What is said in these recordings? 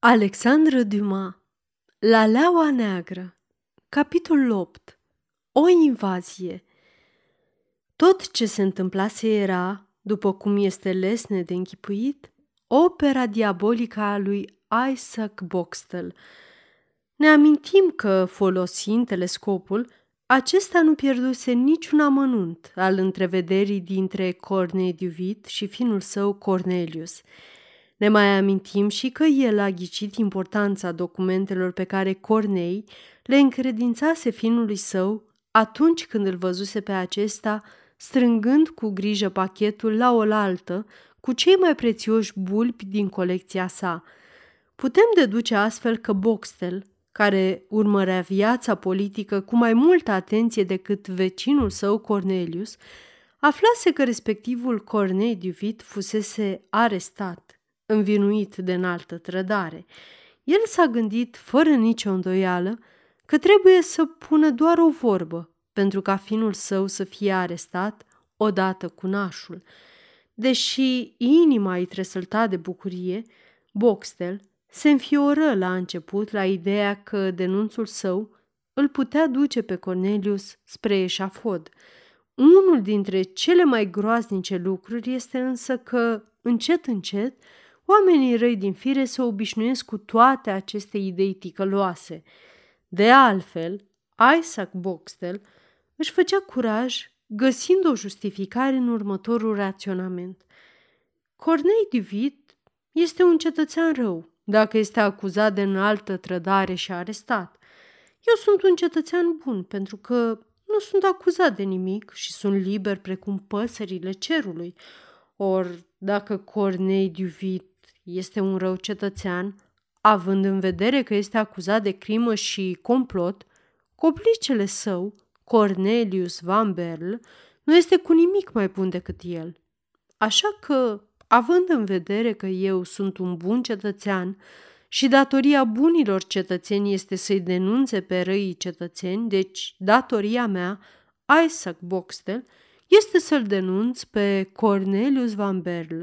Alexandre Dumas La leaua neagră Capitolul 8 O invazie Tot ce se întâmplase era, după cum este lesne de închipuit, opera diabolică a lui Isaac Boxtel. Ne amintim că, folosind telescopul, acesta nu pierduse niciun amănunt al întrevederii dintre Cornei Duvit și finul său Cornelius – ne mai amintim și că el a ghicit importanța documentelor pe care Cornei le încredințase finului său atunci când îl văzuse pe acesta strângând cu grijă pachetul la oaltă cu cei mai prețioși bulbi din colecția sa. Putem deduce astfel că Boxtel, care urmărea viața politică cu mai multă atenție decât vecinul său Cornelius, aflase că respectivul Cornei Duvit fusese arestat învinuit de înaltă trădare. El s-a gândit, fără nicio îndoială, că trebuie să pună doar o vorbă pentru ca finul său să fie arestat odată cu nașul. Deși inima îi tresălta de bucurie, Boxtel se înfioră la început la ideea că denunțul său îl putea duce pe Cornelius spre eșafod. Unul dintre cele mai groaznice lucruri este însă că, încet, încet, Oamenii răi din fire se obișnuiesc cu toate aceste idei ticăloase. De altfel, Isaac Boxtel își făcea curaj găsind o justificare în următorul raționament. Cornei Divit este un cetățean rău dacă este acuzat de înaltă trădare și arestat. Eu sunt un cetățean bun pentru că nu sunt acuzat de nimic și sunt liber precum păsările cerului. Or, dacă Cornei Duvit este un rău cetățean, având în vedere că este acuzat de crimă și complot, coplicele său, Cornelius Van Berl, nu este cu nimic mai bun decât el. Așa că, având în vedere că eu sunt un bun cetățean și datoria bunilor cetățeni este să-i denunțe pe răii cetățeni, deci datoria mea, Isaac Boxtel, este să-l denunț pe Cornelius Van Berl,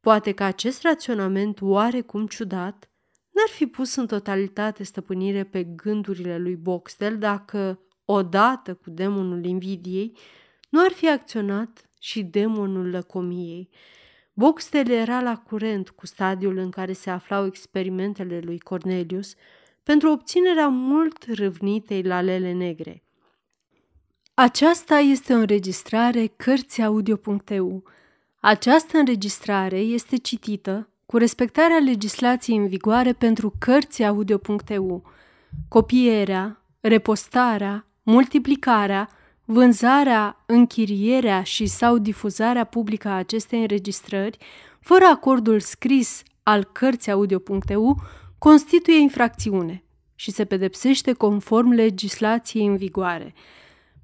Poate că acest raționament oarecum ciudat n-ar fi pus în totalitate stăpânire pe gândurile lui Boxtel dacă, odată cu demonul invidiei, nu ar fi acționat și demonul lăcomiei. Boxtel era la curent cu stadiul în care se aflau experimentele lui Cornelius pentru obținerea mult râvnitei lalele negre. Aceasta este o înregistrare Cărțiaudio.eu. Această înregistrare este citită cu respectarea legislației în vigoare pentru cărți audio.eu. Copierea, repostarea, multiplicarea, vânzarea, închirierea și sau difuzarea publică a acestei înregistrări, fără acordul scris al cărții audio.eu, constituie infracțiune și se pedepsește conform legislației în vigoare.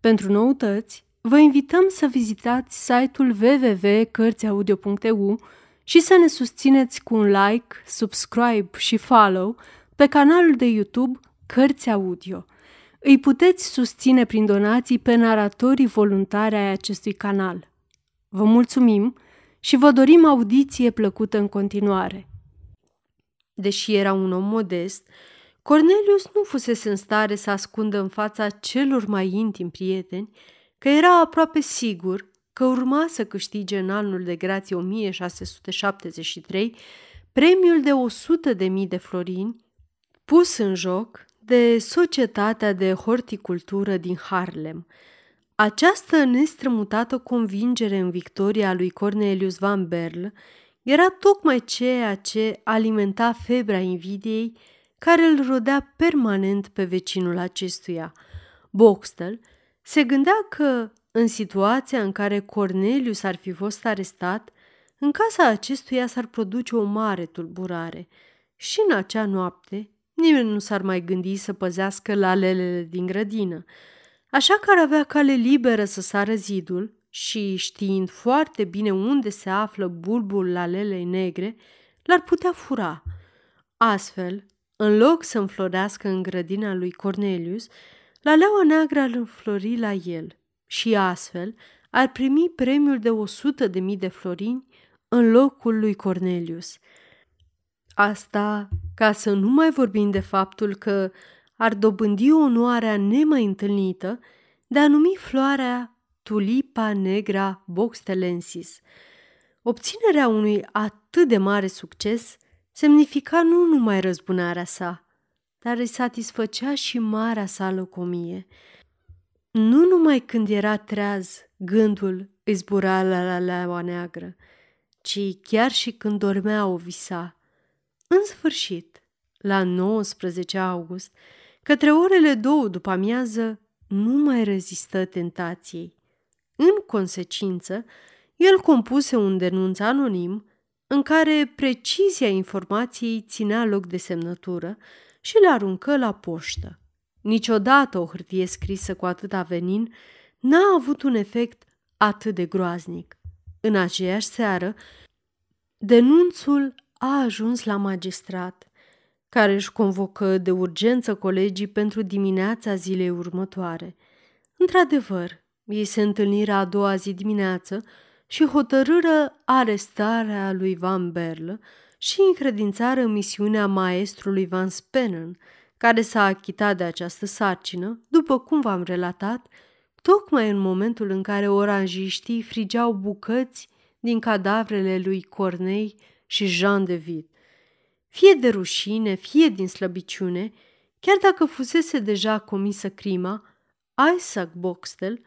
Pentru noutăți, vă invităm să vizitați site-ul www.cărțiaudio.eu și să ne susțineți cu un like, subscribe și follow pe canalul de YouTube Cărți Audio. Îi puteți susține prin donații pe naratorii voluntari ai acestui canal. Vă mulțumim și vă dorim audiție plăcută în continuare. Deși era un om modest, Cornelius nu fusese în stare să ascundă în fața celor mai intimi prieteni că era aproape sigur că urma să câștige în anul de grație 1673 premiul de 100 de mii de florini pus în joc de Societatea de Horticultură din Harlem. Această nestrămutată convingere în victoria lui Cornelius Van Berl era tocmai ceea ce alimenta febra invidiei care îl rodea permanent pe vecinul acestuia. Boxtel se gândea că, în situația în care Cornelius ar fi fost arestat, în casa acestuia s-ar produce o mare tulburare și în acea noapte nimeni nu s-ar mai gândi să păzească lalelele din grădină, așa că ar avea cale liberă să sară zidul și, știind foarte bine unde se află bulbul lalelei negre, l-ar putea fura. Astfel, în loc să înflorească în grădina lui Cornelius, Laleaua neagră ar înflori la el și astfel ar primi premiul de 100 de mii de florini în locul lui Cornelius. Asta ca să nu mai vorbim de faptul că ar dobândi onoarea nemai întâlnită de a numi floarea Tulipa negra boxtelensis. Obținerea unui atât de mare succes semnifica nu numai răzbunarea sa, dar îi satisfăcea și marea sa locomie. Nu numai când era treaz, gândul îi zbura la leaua neagră, ci chiar și când dormea o visa. În sfârșit, la 19 august, către orele două după amiază, nu mai rezistă tentației. În consecință, el compuse un denunț anonim în care precizia informației ținea loc de semnătură și le aruncă la poștă. Niciodată o hârtie scrisă cu atâta venin n-a avut un efect atât de groaznic. În aceeași seară, denunțul a ajuns la magistrat, care își convocă de urgență colegii pentru dimineața zilei următoare. Într-adevăr, ei se întâlniră a doua zi dimineață și hotărâră arestarea lui Van Berle și încredințară misiunea maestrului Van Spenen, care s-a achitat de această sarcină, după cum v-am relatat, tocmai în momentul în care oranjiștii frigeau bucăți din cadavrele lui Cornei și Jean de Vid. Fie de rușine, fie din slăbiciune, chiar dacă fusese deja comisă crima, Isaac Boxtel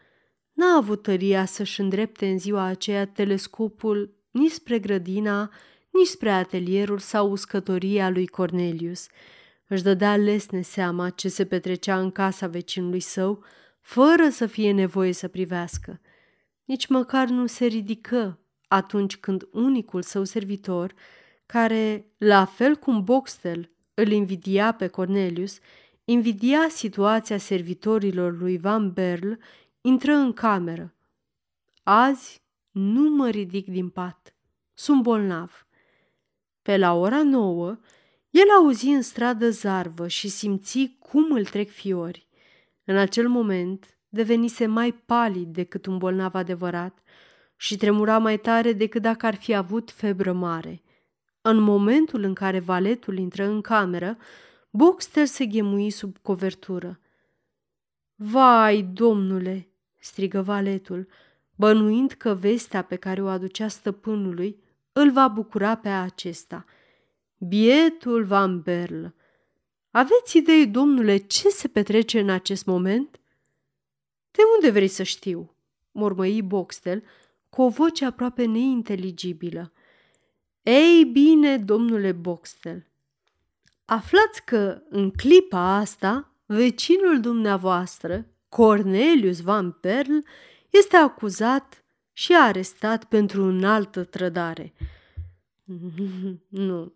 n-a avut tăria să-și îndrepte în ziua aceea telescopul nici spre grădina, nici spre atelierul sau uscătoria lui Cornelius. Își dădea lesne seama ce se petrecea în casa vecinului său, fără să fie nevoie să privească. Nici măcar nu se ridică atunci când unicul său servitor, care, la fel cum Boxtel îl invidia pe Cornelius, invidia situația servitorilor lui Van Berl, intră în cameră. Azi nu mă ridic din pat. Sunt bolnav. Pe la ora nouă, el auzi în stradă zarvă și simți cum îl trec fiori. În acel moment devenise mai palid decât un bolnav adevărat și tremura mai tare decât dacă ar fi avut febră mare. În momentul în care valetul intră în cameră, Boxter se ghemui sub covertură. Vai, domnule!" strigă valetul, bănuind că vestea pe care o aducea stăpânului îl va bucura pe acesta. Bietul Van Berl! Aveți idei, domnule, ce se petrece în acest moment? De unde vrei să știu? mormăi Boxtel cu o voce aproape neinteligibilă. Ei bine, domnule Boxtel, aflați că în clipa asta vecinul dumneavoastră, Cornelius Van Perl, este acuzat și arestat pentru înaltă trădare. Nu,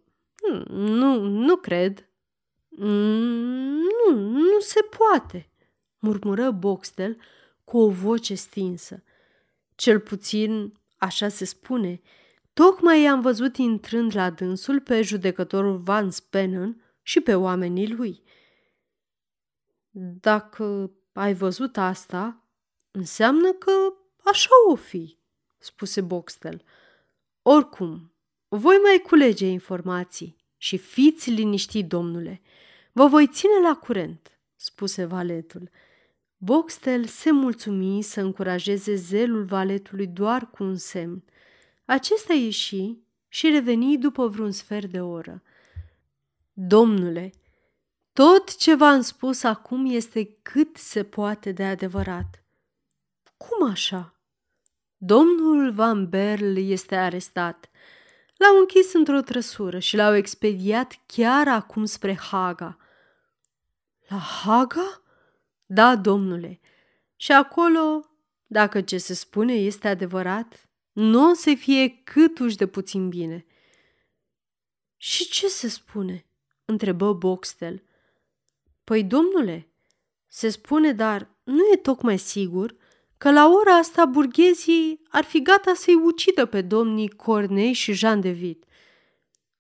nu, nu cred. Nu, nu se poate, murmură Boxtel cu o voce stinsă. Cel puțin, așa se spune, tocmai i-am văzut intrând la dânsul pe judecătorul Van Spenen și pe oamenii lui. Dacă ai văzut asta, înseamnă că așa o fi, spuse Boxtel. Oricum, voi mai culege informații și fiți liniștit, domnule. Vă voi ține la curent, spuse valetul. Boxtel se mulțumi să încurajeze zelul valetului doar cu un semn. Acesta ieși și reveni după vreun sfert de oră. Domnule, tot ce v-am spus acum este cât se poate de adevărat. Cum așa? Domnul Van Berl este arestat. L-au închis într-o trăsură și l-au expediat chiar acum spre Haga. La Haga? Da, domnule. Și acolo, dacă ce se spune este adevărat, nu o să fie câtuși de puțin bine. Și ce se spune? întrebă Boxtel. Păi, domnule, se spune, dar nu e tocmai sigur că la ora asta burghezii ar fi gata să-i ucidă pe domnii Cornei și Jean de Vid.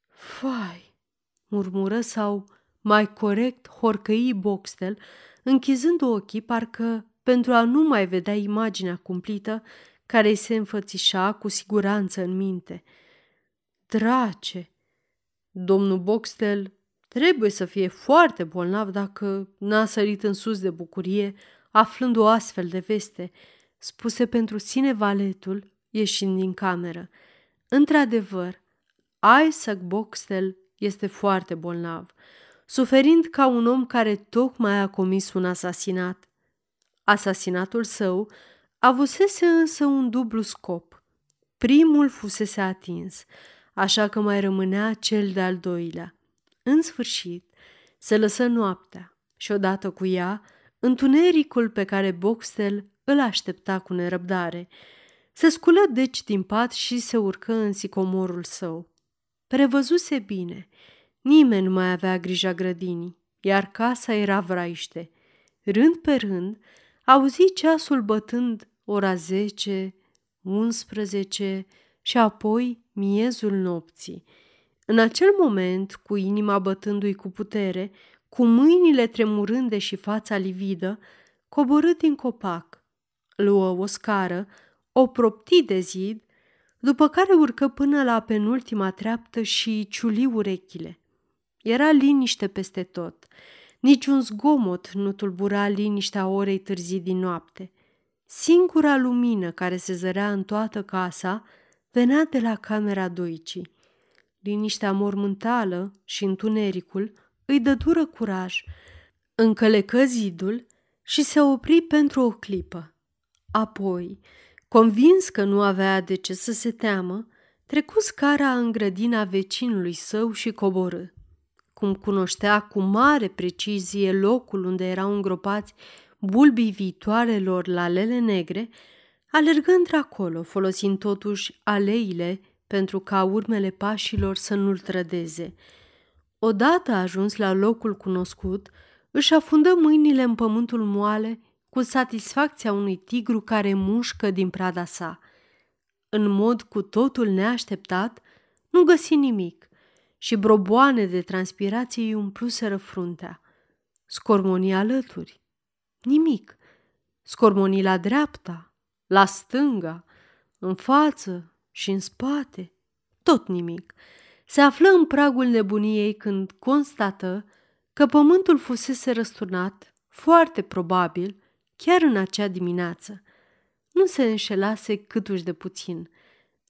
Fai, murmură sau, mai corect, horcăi Boxtel, închizând ochii parcă pentru a nu mai vedea imaginea cumplită care îi se înfățișa cu siguranță în minte. Drace! Domnul Boxtel trebuie să fie foarte bolnav dacă n-a sărit în sus de bucurie aflând o astfel de veste, spuse pentru sine valetul ieșind din cameră. Într-adevăr, Isaac Boxtel este foarte bolnav, suferind ca un om care tocmai a comis un asasinat. Asasinatul său avusese însă un dublu scop. Primul fusese atins, așa că mai rămânea cel de-al doilea. În sfârșit, se lăsă noaptea și odată cu ea, întunericul pe care Boxtel îl aștepta cu nerăbdare. Se sculă deci din pat și se urcă în sicomorul său. Prevăzuse bine. Nimeni nu mai avea grija grădinii, iar casa era vraiște. Rând pe rând, auzi ceasul bătând ora zece, unsprezece și apoi miezul nopții. În acel moment, cu inima bătându-i cu putere, cu mâinile tremurânde și fața lividă, coborât din copac. Luă o scară, o propti de zid, după care urcă până la penultima treaptă și ciuli urechile. Era liniște peste tot. Niciun zgomot nu tulbura liniștea orei târzii din noapte. Singura lumină care se zărea în toată casa venea de la camera doicii. Liniștea mormântală și întunericul îi dă dură curaj. Încălecă zidul și se opri pentru o clipă. Apoi, convins că nu avea de ce să se teamă, trecu scara în grădina vecinului său și coborâ. Cum cunoștea cu mare precizie locul unde erau îngropați bulbii viitoarelor lalele negre, alergă într-acolo, folosind totuși aleile pentru ca urmele pașilor să nu-l trădeze. Odată ajuns la locul cunoscut, își afundă mâinile în pământul moale cu satisfacția unui tigru care mușcă din prada sa. În mod cu totul neașteptat, nu găsi nimic și broboane de transpirație îi umpluseră fruntea. Scormonii alături. Nimic. Scormonii la dreapta, la stânga, în față și în spate. Tot nimic. Se află în pragul nebuniei când constată că pământul fusese răsturnat, foarte probabil, chiar în acea dimineață. Nu se înșelase câtuși de puțin.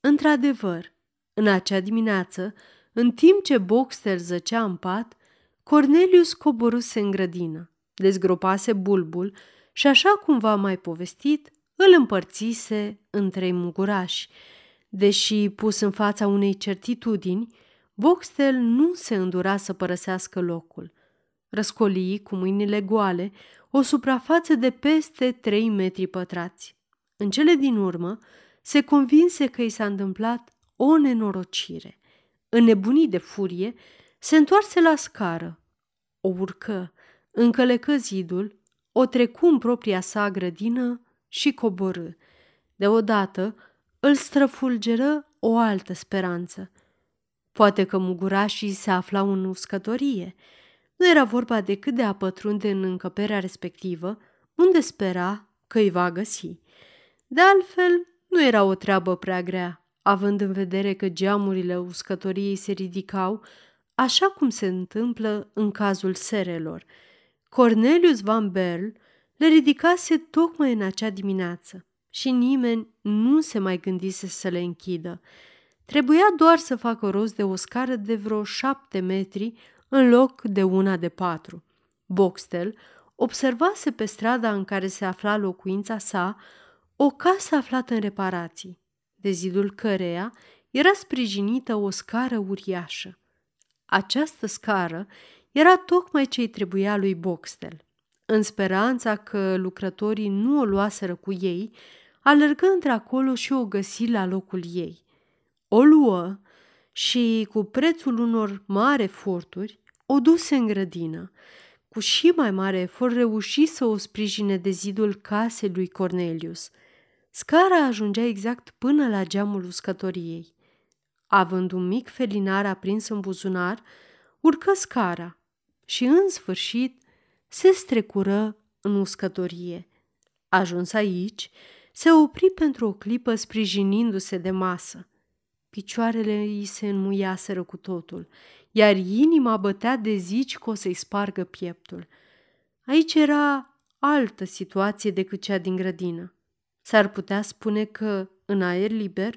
Într-adevăr, în acea dimineață, în timp ce Boxter zăcea în pat, Cornelius coboruse în grădină, dezgropase bulbul și, așa cum v-am mai povestit, îl împărțise în trei mugurași. Deși pus în fața unei certitudini, Boxtel nu se îndura să părăsească locul. Răscolii cu mâinile goale o suprafață de peste trei metri pătrați. În cele din urmă, se convinse că i s-a întâmplat o nenorocire. Înnebunit de furie, se întoarse la scară, o urcă, încălecă zidul, o trecu în propria sa grădină și coborâ. Deodată îl străfulgeră o altă speranță. Poate că mugurașii se aflau în uscătorie. Nu era vorba decât de a pătrunde în încăperea respectivă, unde spera că îi va găsi. De altfel, nu era o treabă prea grea, având în vedere că geamurile uscătoriei se ridicau, așa cum se întâmplă în cazul serelor. Cornelius Van Berl le ridicase tocmai în acea dimineață și nimeni nu se mai gândise să le închidă. Trebuia doar să facă rost de o scară de vreo șapte metri în loc de una de patru. Boxtel observase pe strada în care se afla locuința sa o casă aflată în reparații, de zidul căreia era sprijinită o scară uriașă. Această scară era tocmai ce-i trebuia lui Boxtel. În speranța că lucrătorii nu o luaseră cu ei, alergă într-acolo și o găsi la locul ei. O luă și, cu prețul unor mari eforturi, o duse în grădină. Cu și mai mare efort reuși să o sprijine de zidul casei lui Cornelius. Scara ajungea exact până la geamul uscătoriei. Având un mic felinar aprins în buzunar, urcă scara și, în sfârșit, se strecură în uscătorie. Ajuns aici, se opri pentru o clipă sprijinindu-se de masă. Picioarele îi se înmuiaseră cu totul, iar inima bătea de zici că o să-i spargă pieptul. Aici era altă situație decât cea din grădină. S-ar putea spune că, în aer liber,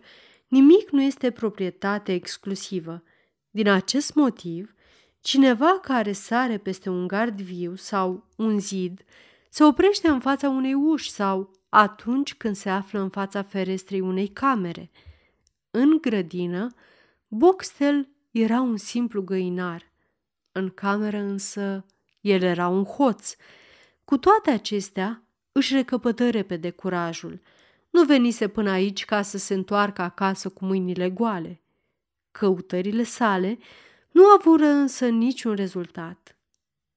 nimic nu este proprietate exclusivă. Din acest motiv, cineva care sare peste un gard viu sau un zid se oprește în fața unei uși sau atunci când se află în fața ferestrei unei camere. În grădină, Boxtel era un simplu găinar. În cameră însă, el era un hoț. Cu toate acestea, își recăpătă repede curajul. Nu venise până aici ca să se întoarcă acasă cu mâinile goale. Căutările sale nu avură însă niciun rezultat.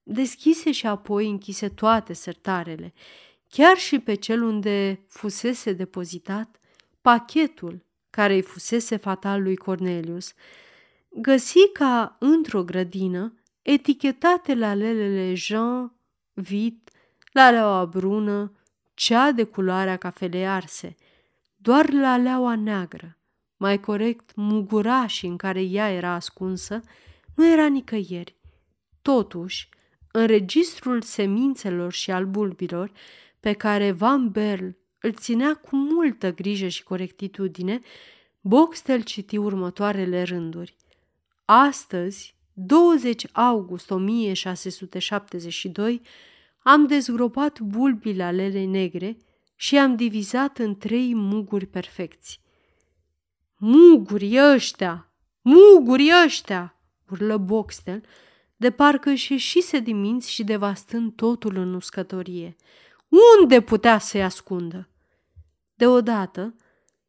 Deschise și apoi închise toate sertarele, chiar și pe cel unde fusese depozitat pachetul care îi fusese fatal lui Cornelius. Găsi ca într-o grădină etichetate alelele Jean, Vit, leaua brună, cea de culoarea cafelei arse, doar leaua neagră, mai corect mugurașii în care ea era ascunsă, nu era nicăieri. Totuși, în registrul semințelor și al bulbilor, pe care Van Berl îl ținea cu multă grijă și corectitudine, Boxtel citi următoarele rânduri. Astăzi, 20 august 1672, am dezgropat bulbile alele negre și am divizat în trei muguri perfecți. Muguri ăștia! Muguri ăștia! urlă Boxtel, de parcă își ieșise din minți și devastând totul în uscătorie. Unde putea să-i ascundă? Deodată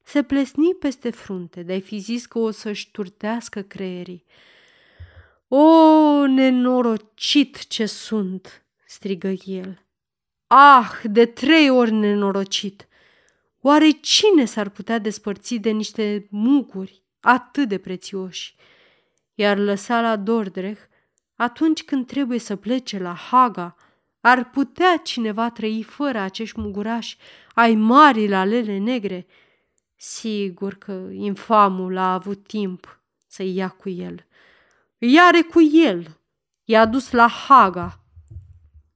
se plesni peste frunte, de-ai fi zis că o să-și turtească creierii. O, nenorocit ce sunt!" strigă el. Ah, de trei ori nenorocit! Oare cine s-ar putea despărți de niște muguri atât de prețioși? Iar lăsa la Dordreh atunci când trebuie să plece la Haga, ar putea cineva trăi fără acești mugurași ai marii alele negre? Sigur că infamul a avut timp să ia cu el. Îi are cu el. I-a dus la Haga.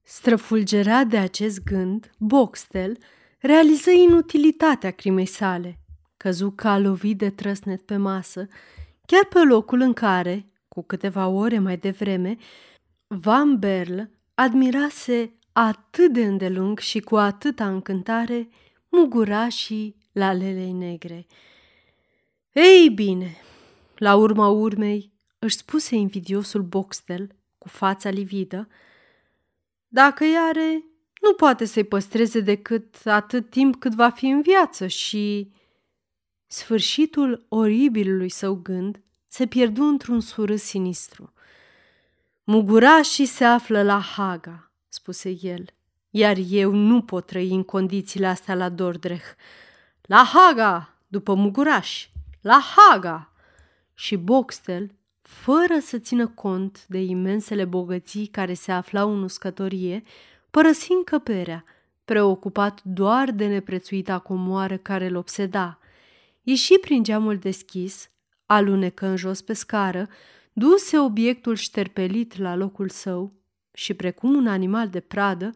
Străfulgerat de acest gând, Boxtel realiză inutilitatea crimei sale. Căzu ca lovit de trăsnet pe masă, chiar pe locul în care, cu câteva ore mai devreme, Van Berl admirase atât de îndelung și cu atâta încântare mugurașii lalelei negre. Ei bine, la urma urmei, își spuse invidiosul Boxtel, cu fața lividă, dacă ea are, nu poate să-i păstreze decât atât timp cât va fi în viață și... Sfârșitul oribilului său gând se pierdu într-un surâs sinistru. Mugurașii se află la Haga, spuse el, iar eu nu pot trăi în condițiile astea la Dordreh. La Haga, după Muguraș, la Haga! Și Boxtel, fără să țină cont de imensele bogății care se aflau în uscătorie, părăsi încăperea, preocupat doar de neprețuita comoară care îl obseda. Ieși prin geamul deschis, alunecă în jos pe scară, duse obiectul șterpelit la locul său și, precum un animal de pradă,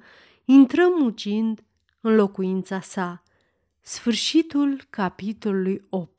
intră mugind în locuința sa. Sfârșitul capitolului 8